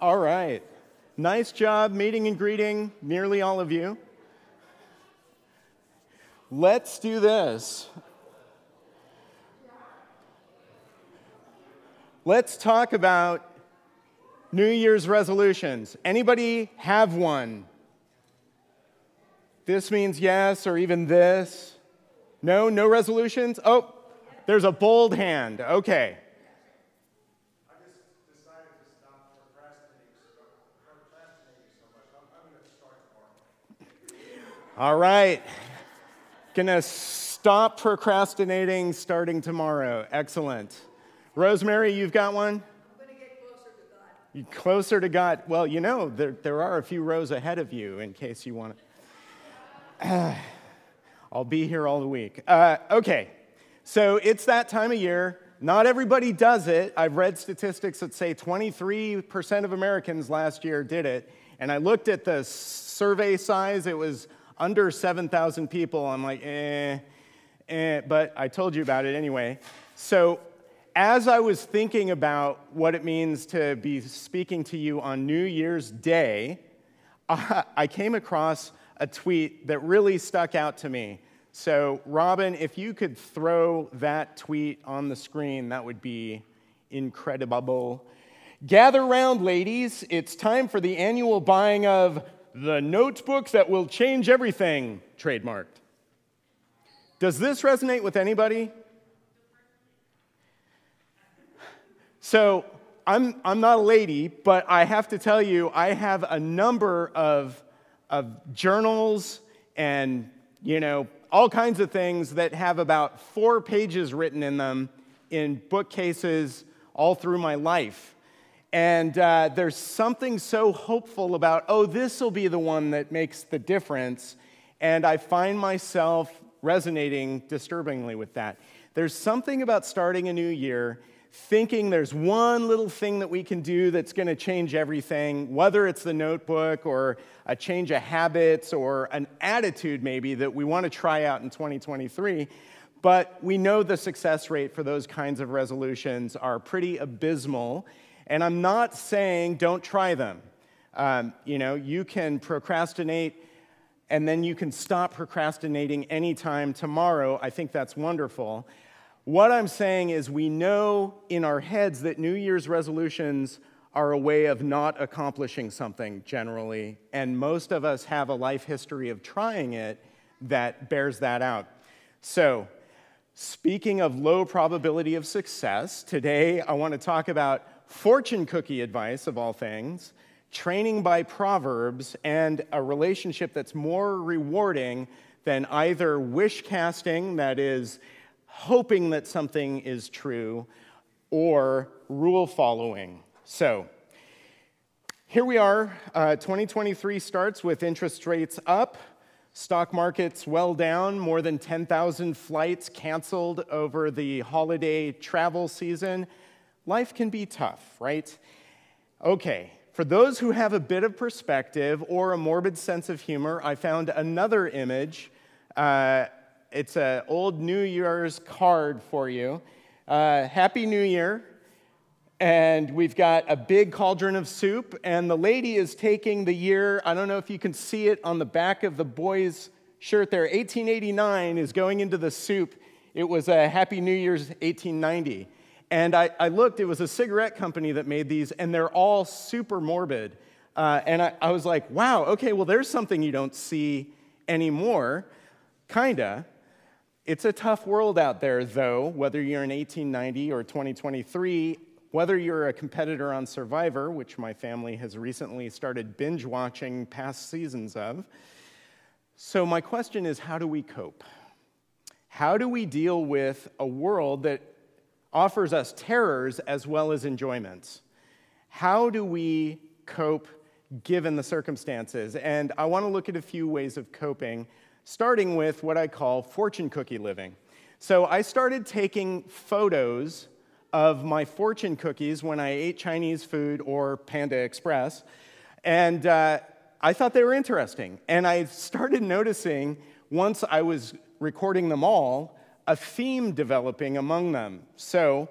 All right. Nice job meeting and greeting nearly all of you. Let's do this. Let's talk about New Year's resolutions. Anybody have one? This means yes, or even this. No, no resolutions? Oh, there's a bold hand. Okay. All right. Gonna stop procrastinating starting tomorrow. Excellent. Rosemary, you've got one? I'm gonna get closer to God. Closer to God. Well, you know, there, there are a few rows ahead of you in case you want to. I'll be here all the week. Uh, okay, so it's that time of year. Not everybody does it. I've read statistics that say 23% of Americans last year did it. And I looked at the survey size, it was under 7,000 people. I'm like, eh, eh, but I told you about it anyway. So as I was thinking about what it means to be speaking to you on New Year's Day, I came across a tweet that really stuck out to me. So, Robin, if you could throw that tweet on the screen, that would be incredible. Gather round, ladies. It's time for the annual buying of the notebook that will change everything, trademarked. Does this resonate with anybody? So I'm, I'm not a lady, but I have to tell you, I have a number of, of journals and, you know, all kinds of things that have about four pages written in them in bookcases all through my life. And uh, there's something so hopeful about, oh, this will be the one that makes the difference. And I find myself resonating disturbingly with that. There's something about starting a new year thinking there's one little thing that we can do that's going to change everything, whether it's the notebook or a change of habits or an attitude maybe that we want to try out in 2023. But we know the success rate for those kinds of resolutions are pretty abysmal. And I'm not saying don't try them. Um, you know, you can procrastinate and then you can stop procrastinating anytime tomorrow. I think that's wonderful. What I'm saying is, we know in our heads that New Year's resolutions are a way of not accomplishing something generally, and most of us have a life history of trying it that bears that out. So, speaking of low probability of success, today I want to talk about fortune cookie advice of all things, training by proverbs, and a relationship that's more rewarding than either wish casting, that is, hoping that something is true, or rule following. So, here we are. Uh, 2023 starts with interest rates up, stock markets well down, more than 10,000 flights canceled over the holiday travel season. Life can be tough, right? Okay, for those who have a bit of perspective or a morbid sense of humor, I found another image. Uh, it's an old New Year's card for you. Uh, Happy New Year. And we've got a big cauldron of soup, and the lady is taking the year. I don't know if you can see it on the back of the boy's shirt there. 1889 is going into the soup. It was a Happy New Year's 1890. And I, I looked, it was a cigarette company that made these, and they're all super morbid. Uh, and I, I was like, wow, okay, well, there's something you don't see anymore, kinda. It's a tough world out there, though, whether you're in 1890 or 2023, whether you're a competitor on Survivor, which my family has recently started binge watching past seasons of. So, my question is how do we cope? How do we deal with a world that offers us terrors as well as enjoyments? How do we cope given the circumstances? And I want to look at a few ways of coping starting with what I call fortune cookie living. So I started taking photos of my fortune cookies when I ate Chinese food or Panda Express, and uh, I thought they were interesting. And I started noticing, once I was recording them all, a theme developing among them. So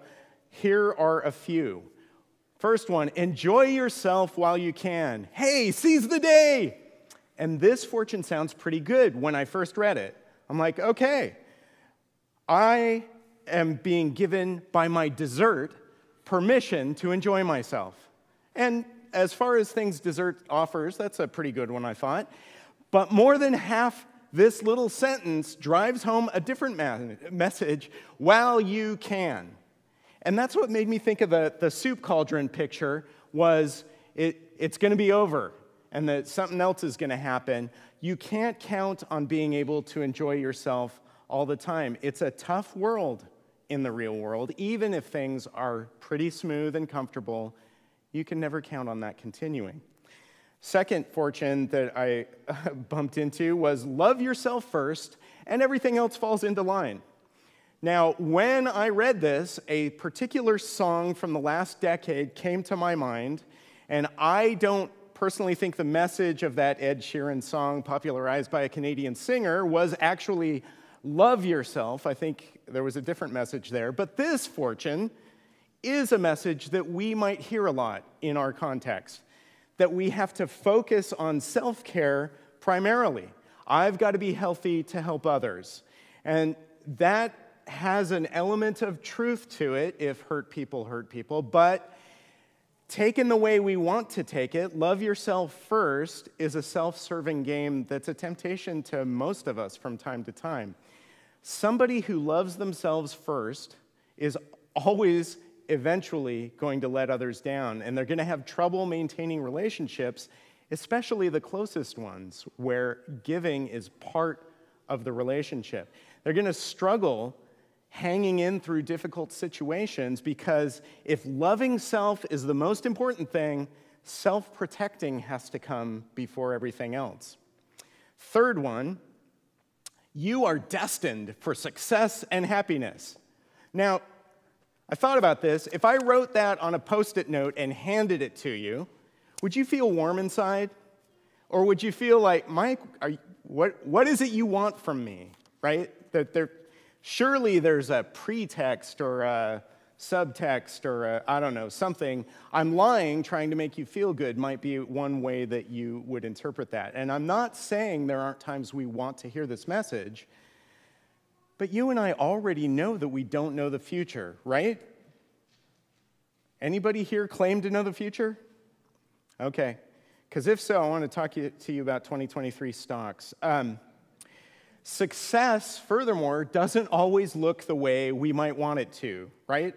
here are a few. First one, enjoy yourself while you can. Hey, seize the day. And this fortune sounds pretty good when I first read it. I'm like, okay, I am being given by my dessert permission to enjoy myself. And as far as things dessert offers, that's a pretty good one, I thought. But more than half this little sentence drives home a different message while you can. And that's what made me think of the, the soup cauldron picture was it, it's going to be over and that something else is going to happen. You can't count on being able to enjoy yourself all the time. It's a tough world in the real world. Even if things are pretty smooth and comfortable, you can never count on that continuing. Second fortune that I bumped into was love yourself first, and everything else falls into line. Now, when I read this, a particular song from the last decade came to my mind, and I don't personally think the message of that Ed Sheeran song, popularized by a Canadian singer, was actually love yourself. I think there was a different message there. But this fortune is a message that we might hear a lot in our context that we have to focus on self care primarily. I've got to be healthy to help others. And that has an element of truth to it if hurt people hurt people, but taken the way we want to take it, love yourself first is a self serving game that's a temptation to most of us from time to time. Somebody who loves themselves first is always eventually going to let others down, and they're going to have trouble maintaining relationships, especially the closest ones, where giving is part of the relationship. They're going to struggle hanging in through difficult situations because if loving self is the most important thing, self protecting has to come before everything else. Third one, you are destined for success and happiness. Now, I thought about this. If I wrote that on a post it note and handed it to you, would you feel warm inside? Or would you feel like, Mike, you, what, what is it you want from me? Right? That there, surely there's a pretext or a subtext or I don't know, something. I'm lying, trying to make you feel good, might be one way that you would interpret that. And I'm not saying there aren't times we want to hear this message. But you and I already know that we don't know the future, right? Anybody here claim to know the future? Okay. Because if so, I want to talk to you about 2023 stocks. Um, success, furthermore, doesn't always look the way we might want it to, right?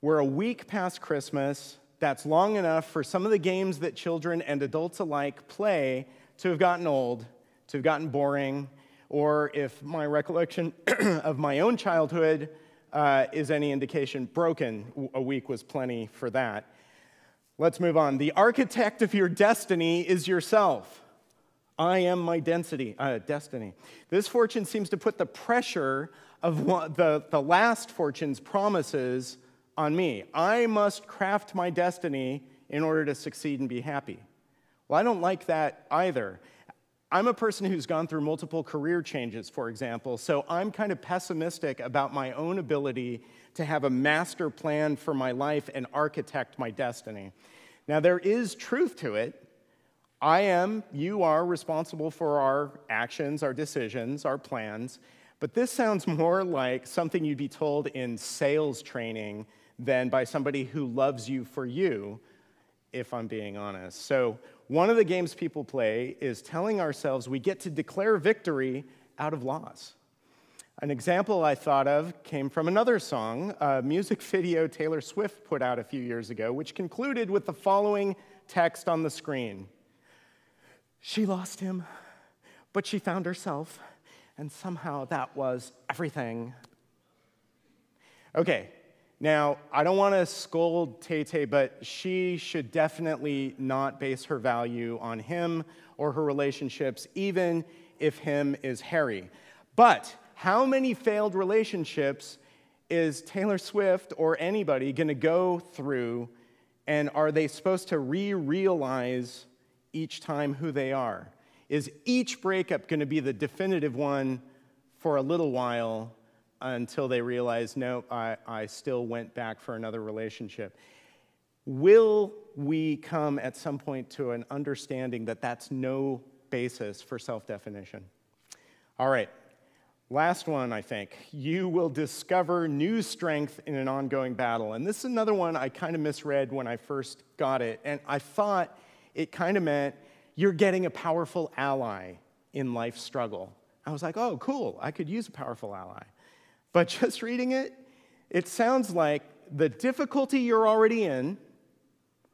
We're a week past Christmas. That's long enough for some of the games that children and adults alike play to have gotten old, to have gotten boring, or if my recollection of my own childhood uh, is any indication, broken. A week was plenty for that. Let's move on. The architect of your destiny is yourself. I am my density, uh, destiny. This fortune seems to put the pressure of the, the last fortune's promises on me. I must craft my destiny in order to succeed and be happy. Well, I don't like that either. I'm a person who's gone through multiple career changes, for example, so I'm kind of pessimistic about my own ability to have a master plan for my life and architect my destiny. Now, there is truth to it. I am, you are responsible for our actions, our decisions, our plans, but this sounds more like something you'd be told in sales training than by somebody who loves you for you, if I'm being honest. So, one of the games people play is telling ourselves we get to declare victory out of loss. An example I thought of came from another song, a music video Taylor Swift put out a few years ago, which concluded with the following text on the screen She lost him, but she found herself, and somehow that was everything. Okay, now, I don't want to scold Tay but she should definitely not base her value on him or her relationships, even if him is Harry. But how many failed relationships is Taylor Swift or anybody going to go through, and are they supposed to re realize each time who they are? Is each breakup going to be the definitive one for a little while until they realized, no, I, I still went back for another relationship. will we come at some point to an understanding that that's no basis for self definition? All right, last one, I think. You will discover new strength in an ongoing battle. And this is another one I kind of misread when I first got it. And I thought it kind of meant you're getting a powerful ally in life's struggle. I was like, oh, cool, I could use a powerful ally. But just reading it, it sounds like the difficulty you're already in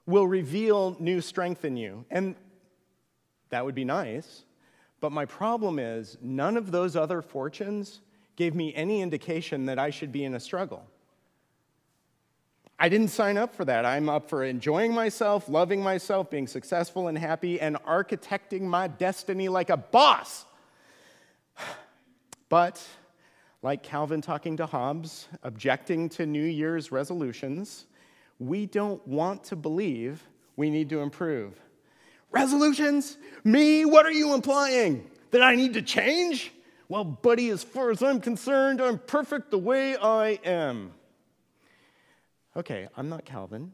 will reveal new strength in you. And that would be nice. But my problem is, none of those other fortunes gave me any indication that I should be in a struggle. I didn't sign up for that. I'm up for enjoying myself, loving myself, being successful and happy, and architecting my destiny like a boss. But, like Calvin talking to Hobbes, objecting to New Year's resolutions, we don't want to believe we need to improve. Resolutions? Me? What are you implying? That I need to change? Well, buddy, as far as I'm concerned, I'm perfect the way I am. Okay, I'm not Calvin.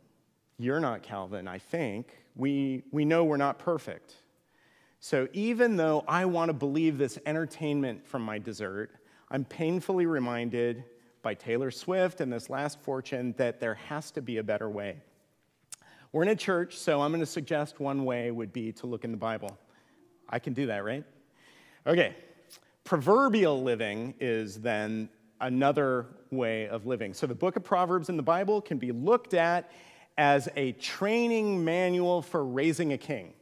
You're not Calvin, I think. We, we know we're not perfect. So even though I want to believe this entertainment from my dessert, I'm painfully reminded by Taylor Swift and this last fortune that there has to be a better way. We're in a church, so I'm going to suggest one way would be to look in the Bible. I can do that, right? Okay. Proverbial living is then another way of living. So the book of Proverbs in the Bible can be looked at as a training manual for raising a king.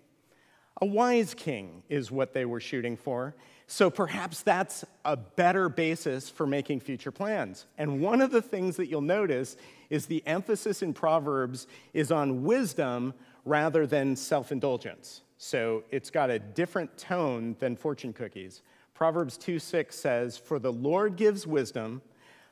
A wise king is what they were shooting for. So perhaps that's a better basis for making future plans. And one of the things that you'll notice is the emphasis in Proverbs is on wisdom rather than self indulgence. So it's got a different tone than fortune cookies. Proverbs 2 6 says, For the Lord gives wisdom,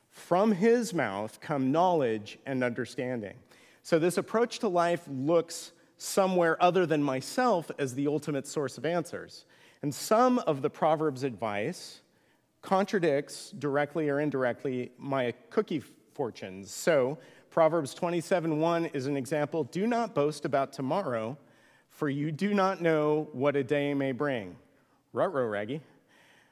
from his mouth come knowledge and understanding. So this approach to life looks somewhere other than myself as the ultimate source of answers. And some of the Proverbs' advice contradicts directly or indirectly my cookie fortunes. So, Proverbs 27:1 is an example do not boast about tomorrow, for you do not know what a day may bring. Rutro raggy.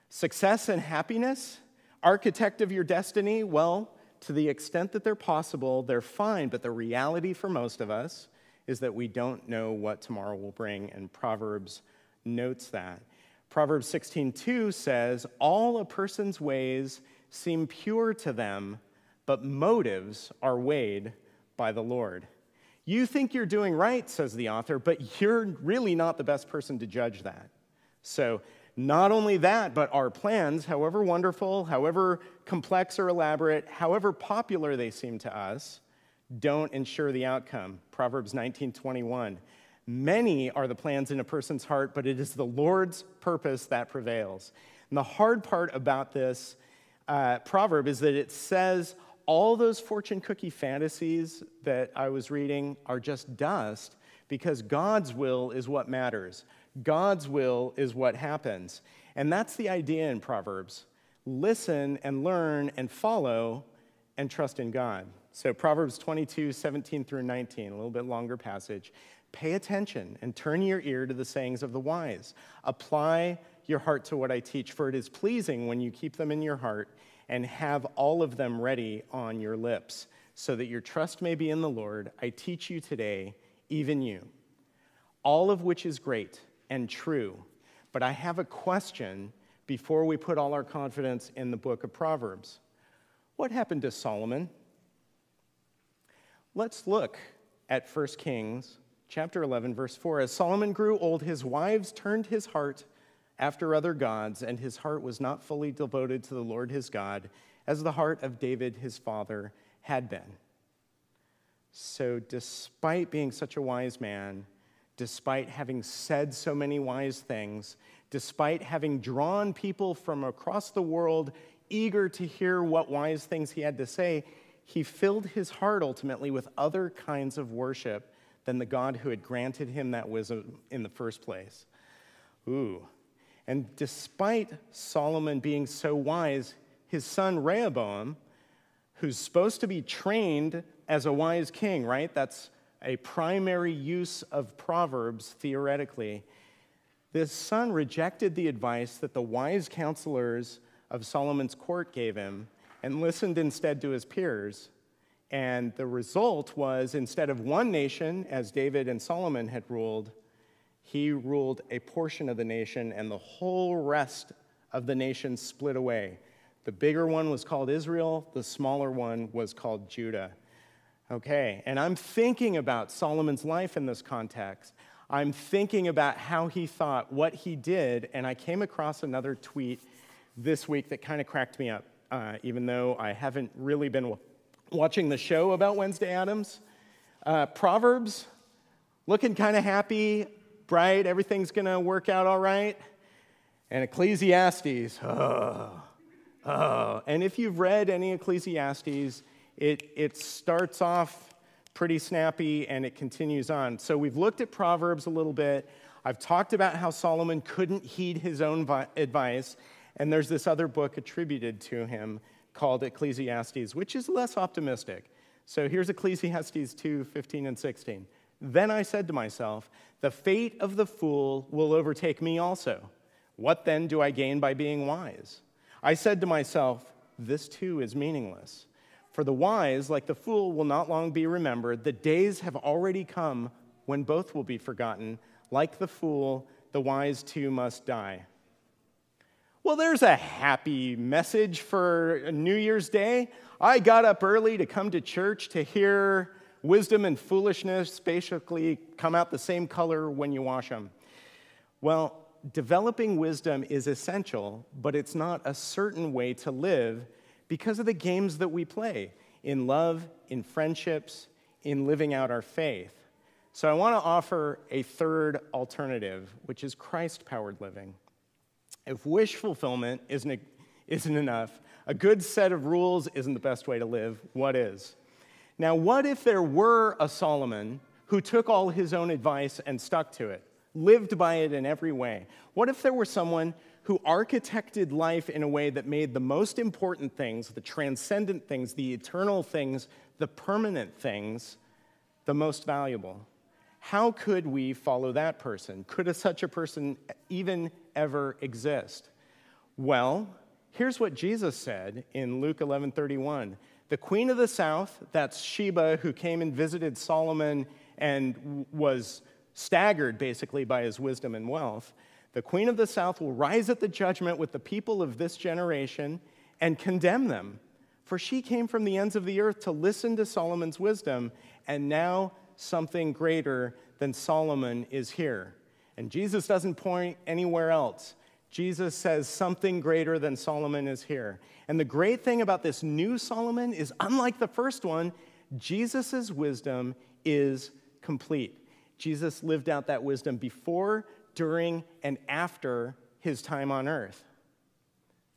Success and happiness, architect of your destiny, well, to the extent that they're possible, they're fine, but the reality for most of us is that we don't know what tomorrow will bring, and Proverbs notes that. Proverbs 16:2 says, "All a person's ways seem pure to them, but motives are weighed by the Lord." You think you're doing right, says the author, but you're really not the best person to judge that. So, not only that, but our plans, however wonderful, however complex or elaborate, however popular they seem to us, don't ensure the outcome. Proverbs 19:21 Many are the plans in a person's heart, but it is the Lord's purpose that prevails. And the hard part about this uh, proverb is that it says all those fortune cookie fantasies that I was reading are just dust because God's will is what matters. God's will is what happens. And that's the idea in Proverbs listen and learn and follow and trust in God. So, Proverbs 22, 17 through 19, a little bit longer passage. Pay attention and turn your ear to the sayings of the wise. Apply your heart to what I teach, for it is pleasing when you keep them in your heart and have all of them ready on your lips, so that your trust may be in the Lord. I teach you today, even you, all of which is great and true. But I have a question before we put all our confidence in the book of Proverbs. What happened to Solomon? Let's look at 1 Kings chapter 11, verse 4. As Solomon grew old, his wives turned his heart after other gods, and his heart was not fully devoted to the Lord his God, as the heart of David his father had been. So, despite being such a wise man, despite having said so many wise things, despite having drawn people from across the world eager to hear what wise things he had to say, he filled his heart ultimately with other kinds of worship than the God who had granted him that wisdom in the first place. Ooh. And despite Solomon being so wise, his son Rehoboam, who's supposed to be trained as a wise king, right? That's a primary use of Proverbs theoretically, this son rejected the advice that the wise counselors of Solomon's court gave him and listened instead to his peers. And the result was instead of one nation, as David and Solomon had ruled, he ruled a portion of the nation, and the whole rest of the nation split away. The bigger one was called Israel, the smaller one was called Judah. Okay, and I'm thinking about Solomon's life in this context. I'm thinking about how he thought, what he did, and I came across another tweet this week that kind of cracked me up, uh, even though I haven't really been watching the show about Wednesday Addams. Uh, Proverbs, looking kind of happy, bright, everything's going to work out all right. And Ecclesiastes, oh, oh. And if you've read any Ecclesiastes, it, it starts off pretty snappy and it continues on. So we've looked at Proverbs a little bit. I've talked about how Solomon couldn't heed his own vi- advice. And there's this other book attributed to him called Ecclesiastes, which is less optimistic. So here's Ecclesiastes 2 15 and 16. Then I said to myself, The fate of the fool will overtake me also. What then do I gain by being wise? I said to myself, This too is meaningless. For the wise, like the fool, will not long be remembered. The days have already come when both will be forgotten. Like the fool, the wise too must die. Well, there's a happy message for New Year's Day. I got up early to come to church to hear wisdom and foolishness basically come out the same color when you wash them. Well, developing wisdom is essential, but it's not a certain way to live because of the games that we play in love, in friendships, in living out our faith. So I want to offer a third alternative, which is Christ powered living. If wish fulfillment isn't, isn't enough, a good set of rules isn't the best way to live, what is? Now, what if there were a Solomon who took all his own advice and stuck to it, lived by it in every way? What if there were someone who architected life in a way that made the most important things, the transcendent things, the eternal things, the permanent things, the most valuable? How could we follow that person? Could a, such a person even ever exist? Well, here's what Jesus said in Luke 11 31. The queen of the south, that's Sheba, who came and visited Solomon and was staggered basically by his wisdom and wealth. The queen of the south will rise at the judgment with the people of this generation and condemn them. For she came from the ends of the earth to listen to Solomon's wisdom, and now something greater than Solomon is here. And Jesus doesn't point anywhere else. Jesus says something greater than Solomon is here. And the great thing about this new Solomon is, unlike the first one, Jesus' wisdom is complete. Jesus lived out that wisdom before, during, and after his time on earth.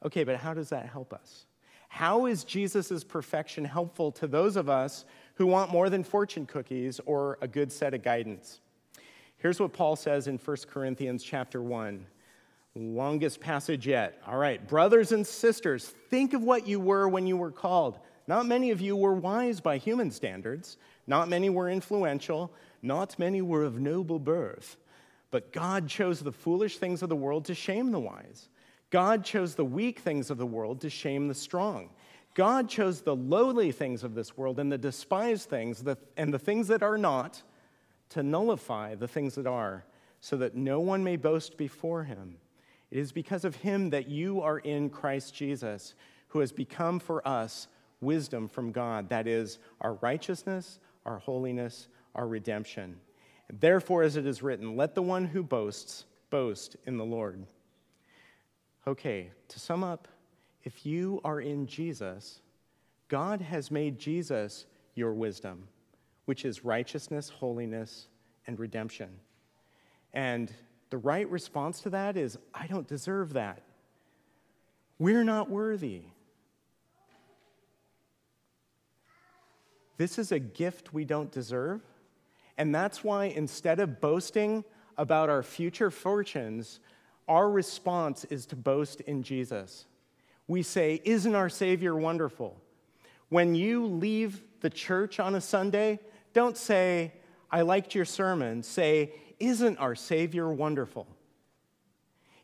Okay, but how does that help us? How is Jesus' perfection helpful to those of us who want more than fortune cookies or a good set of guidance? Here's what Paul says in 1 Corinthians chapter 1. Longest passage yet. All right, brothers and sisters, think of what you were when you were called. Not many of you were wise by human standards. Not many were influential. Not many were of noble birth. But God chose the foolish things of the world to shame the wise. God chose the weak things of the world to shame the strong. God chose the lowly things of this world and the despised things and the things that are not to nullify the things that are, so that no one may boast before him. It is because of him that you are in Christ Jesus, who has become for us wisdom from God, that is, our righteousness, our holiness, our redemption. Therefore, as it is written, let the one who boasts boast in the Lord. Okay, to sum up, if you are in Jesus, God has made Jesus your wisdom which is righteousness, holiness, and redemption. And the right response to that is I don't deserve that. We're not worthy. This is a gift we don't deserve. And that's why instead of boasting about our future fortunes, our response is to boast in Jesus. We say, Isn't our Savior wonderful? When you leave the church on a Sunday, don't say, I liked your sermon, say, Isn't our Savior wonderful?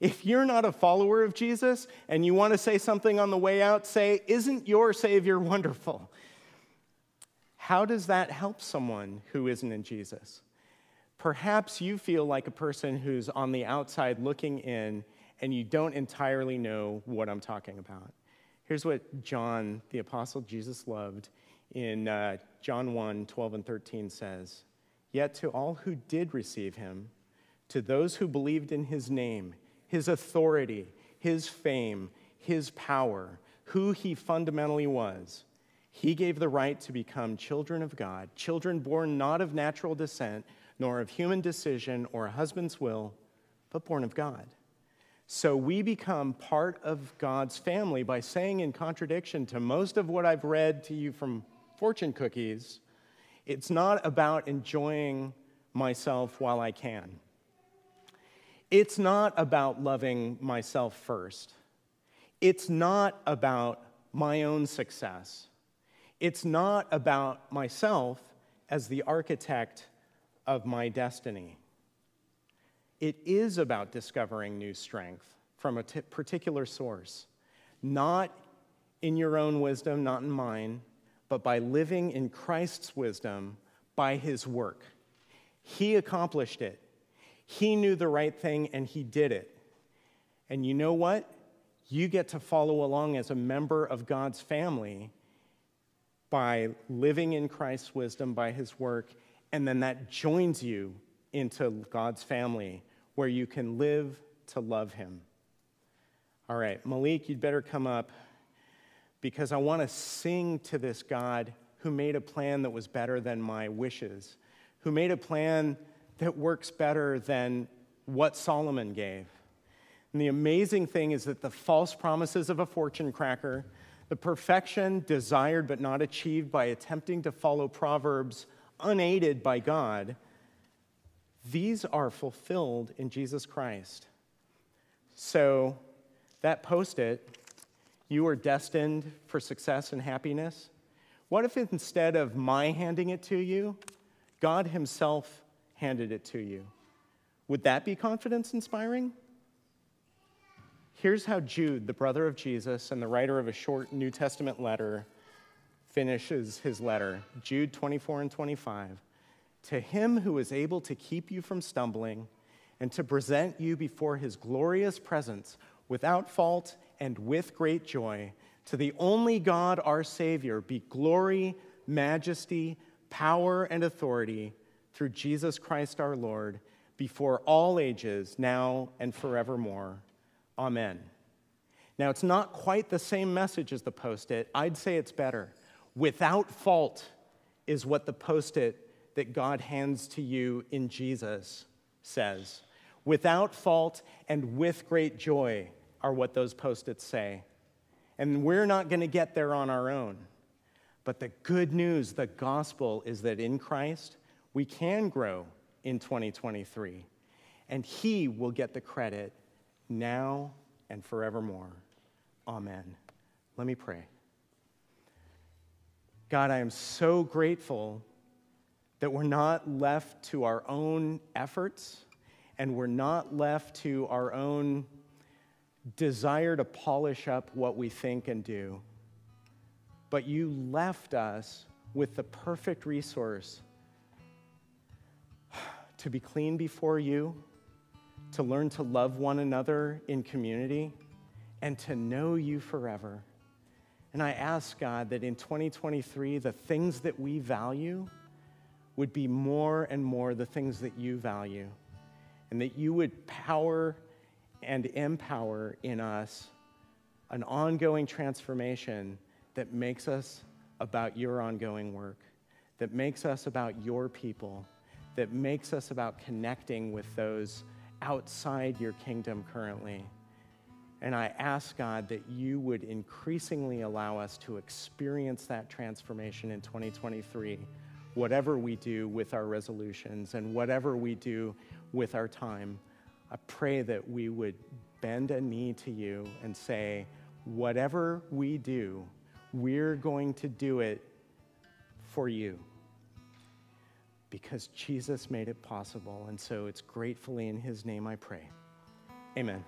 If you're not a follower of Jesus and you want to say something on the way out, say, Isn't your Savior wonderful? How does that help someone who isn't in Jesus? Perhaps you feel like a person who's on the outside looking in and you don't entirely know what I'm talking about. Here's what John, the apostle Jesus loved, in uh, John 1 12 and 13 says Yet to all who did receive him, to those who believed in his name, his authority, his fame, his power, who he fundamentally was, he gave the right to become children of God, children born not of natural descent, nor of human decision or a husband's will, but born of God. So we become part of God's family by saying, in contradiction to most of what I've read to you from fortune cookies, it's not about enjoying myself while I can. It's not about loving myself first. It's not about my own success. It's not about myself as the architect of my destiny. It is about discovering new strength from a t- particular source, not in your own wisdom, not in mine, but by living in Christ's wisdom by his work. He accomplished it. He knew the right thing and he did it. And you know what? You get to follow along as a member of God's family by living in Christ's wisdom by his work, and then that joins you into God's family where you can live to love him. All right, Malik, you'd better come up because I want to sing to this God who made a plan that was better than my wishes, who made a plan that works better than what Solomon gave. And the amazing thing is that the false promises of a fortune cracker, the perfection desired but not achieved by attempting to follow Proverbs unaided by God, these are fulfilled in Jesus Christ. So, that post it you are destined for success and happiness? What if instead of my handing it to you, God Himself handed it to you? Would that be confidence inspiring? Here's how Jude, the brother of Jesus and the writer of a short New Testament letter, finishes his letter. Jude 24 and 25. To him who is able to keep you from stumbling and to present you before his glorious presence without fault and with great joy. To the only God, our Savior, be glory, majesty, power, and authority through Jesus Christ our Lord, before all ages, now and forevermore. Amen. Now, it's not quite the same message as the post it. I'd say it's better. Without fault is what the post it that God hands to you in Jesus says. Without fault and with great joy are what those post its say. And we're not going to get there on our own. But the good news, the gospel, is that in Christ, we can grow in 2023. And He will get the credit now and forevermore. Amen. Let me pray. God, I am so grateful that we're not left to our own efforts and we're not left to our own desire to polish up what we think and do, but you left us with the perfect resource to be clean before you, to learn to love one another in community, and to know you forever. And I ask God that in 2023, the things that we value would be more and more the things that you value, and that you would power and empower in us an ongoing transformation that makes us about your ongoing work, that makes us about your people, that makes us about connecting with those outside your kingdom currently. And I ask God that you would increasingly allow us to experience that transformation in 2023, whatever we do with our resolutions and whatever we do with our time. I pray that we would bend a knee to you and say, whatever we do, we're going to do it for you. because Jesus made it possible. And so it's gratefully in his name I pray. Amen.